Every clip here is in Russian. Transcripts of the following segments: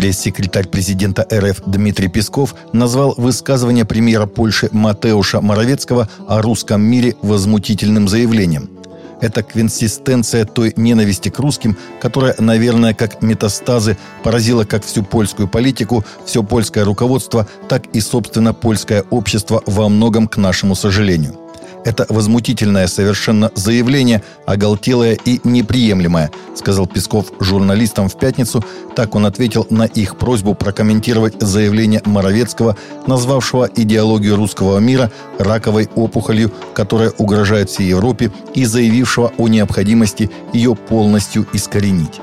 Пресс-секретарь президента РФ Дмитрий Песков назвал высказывание премьера Польши Матеуша Моровецкого о русском мире возмутительным заявлением. Это консистенция той ненависти к русским, которая, наверное, как метастазы, поразила как всю польскую политику, все польское руководство, так и, собственно, польское общество во многом к нашему сожалению – это возмутительное совершенно заявление, оголтелое и неприемлемое, сказал Песков журналистам в пятницу. Так он ответил на их просьбу прокомментировать заявление Моровецкого, назвавшего идеологию русского мира раковой опухолью, которая угрожает всей Европе, и заявившего о необходимости ее полностью искоренить.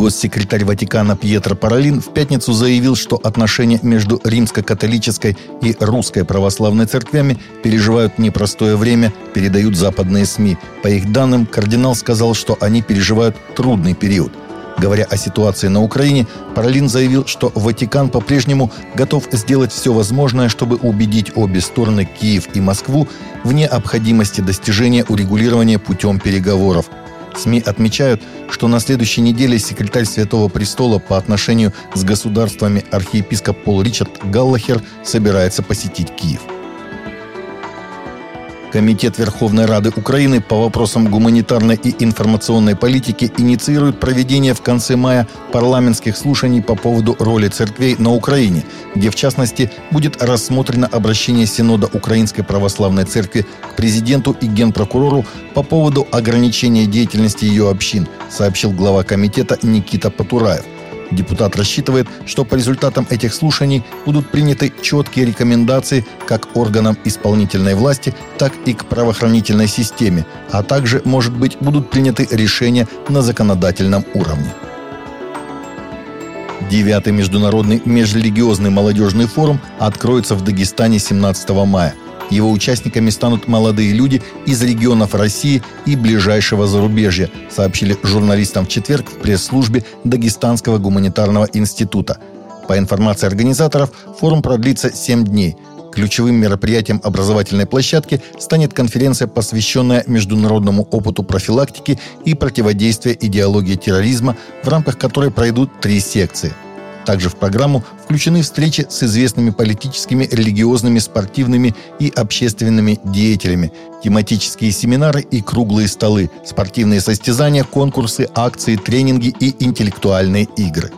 Госсекретарь Ватикана Пьетро Паралин в пятницу заявил, что отношения между римско-католической и русской православной церквями переживают непростое время, передают западные СМИ. По их данным, кардинал сказал, что они переживают трудный период. Говоря о ситуации на Украине, Паралин заявил, что Ватикан по-прежнему готов сделать все возможное, чтобы убедить обе стороны, Киев и Москву, в необходимости достижения урегулирования путем переговоров – СМИ отмечают, что на следующей неделе секретарь Святого Престола по отношению с государствами архиепископ Пол Ричард Галлахер собирается посетить Киев. Комитет Верховной Рады Украины по вопросам гуманитарной и информационной политики инициирует проведение в конце мая парламентских слушаний по поводу роли церквей на Украине, где в частности будет рассмотрено обращение Синода Украинской Православной Церкви к президенту и генпрокурору по поводу ограничения деятельности ее общин, сообщил глава комитета Никита Патураев – Депутат рассчитывает, что по результатам этих слушаний будут приняты четкие рекомендации как органам исполнительной власти, так и к правоохранительной системе, а также, может быть, будут приняты решения на законодательном уровне. Девятый международный межрелигиозный молодежный форум откроется в Дагестане 17 мая – его участниками станут молодые люди из регионов России и ближайшего зарубежья, сообщили журналистам в четверг в пресс-службе Дагестанского гуманитарного института. По информации организаторов, форум продлится 7 дней. Ключевым мероприятием образовательной площадки станет конференция, посвященная международному опыту профилактики и противодействия идеологии терроризма, в рамках которой пройдут три секции – также в программу включены встречи с известными политическими, религиозными, спортивными и общественными деятелями, тематические семинары и круглые столы, спортивные состязания, конкурсы, акции, тренинги и интеллектуальные игры.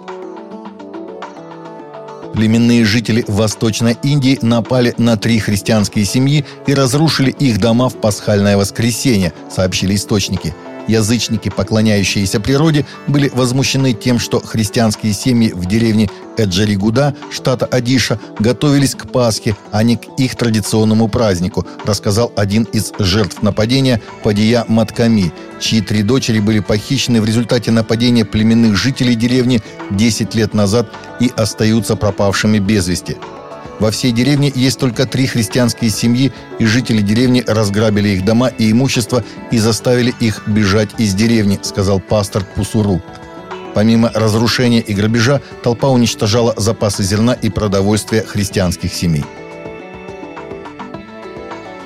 Племенные жители Восточной Индии напали на три христианские семьи и разрушили их дома в пасхальное воскресенье, сообщили источники – Язычники, поклоняющиеся природе, были возмущены тем, что христианские семьи в деревне Эджаригуда, штата Адиша, готовились к Пасхе, а не к их традиционному празднику, рассказал один из жертв нападения Падия Матками, чьи три дочери были похищены в результате нападения племенных жителей деревни 10 лет назад и остаются пропавшими без вести. Во всей деревне есть только три христианские семьи, и жители деревни разграбили их дома и имущество и заставили их бежать из деревни, сказал пастор Пусуру. Помимо разрушения и грабежа, толпа уничтожала запасы зерна и продовольствия христианских семей.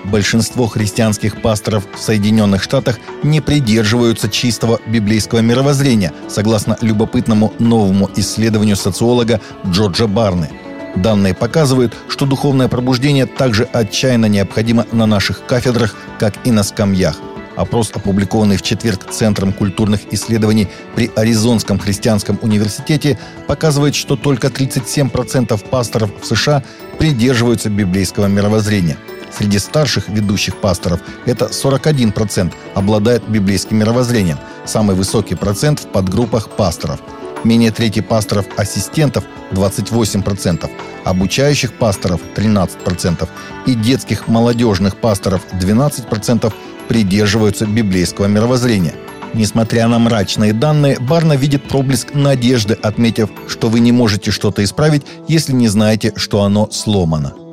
Большинство христианских пасторов в Соединенных Штатах не придерживаются чистого библейского мировоззрения, согласно любопытному новому исследованию социолога Джорджа Барны – Данные показывают, что духовное пробуждение также отчаянно необходимо на наших кафедрах, как и на скамьях. Опрос, опубликованный в четверг Центром культурных исследований при Аризонском христианском университете, показывает, что только 37% пасторов в США придерживаются библейского мировоззрения. Среди старших ведущих пасторов это 41% обладает библейским мировоззрением, самый высокий процент в подгруппах пасторов – менее трети пасторов-ассистентов 28%, обучающих пасторов 13% и детских молодежных пасторов 12% придерживаются библейского мировоззрения. Несмотря на мрачные данные, Барна видит проблеск надежды, отметив, что вы не можете что-то исправить, если не знаете, что оно сломано.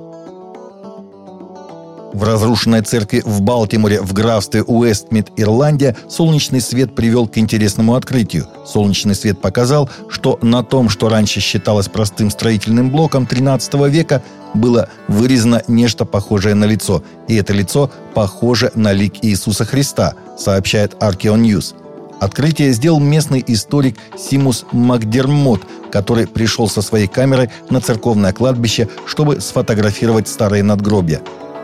В разрушенной церкви в Балтиморе в графстве Уэстмид, Ирландия, солнечный свет привел к интересному открытию. Солнечный свет показал, что на том, что раньше считалось простым строительным блоком 13 века, было вырезано нечто похожее на лицо. И это лицо похоже на лик Иисуса Христа, сообщает Archeon News. Открытие сделал местный историк Симус Макдермот, который пришел со своей камерой на церковное кладбище, чтобы сфотографировать старые надгробия.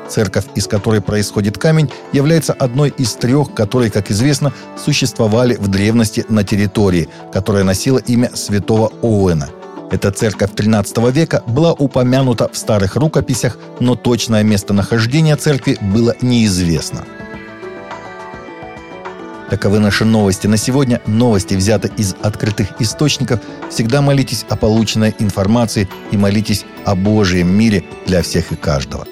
Церковь, из которой происходит камень, является одной из трех, которые, как известно, существовали в древности на территории, которая носила имя святого Оуэна. Эта церковь XIII века была упомянута в старых рукописях, но точное местонахождение церкви было неизвестно. Таковы наши новости на сегодня. Новости взяты из открытых источников. Всегда молитесь о полученной информации и молитесь о Божьем мире для всех и каждого.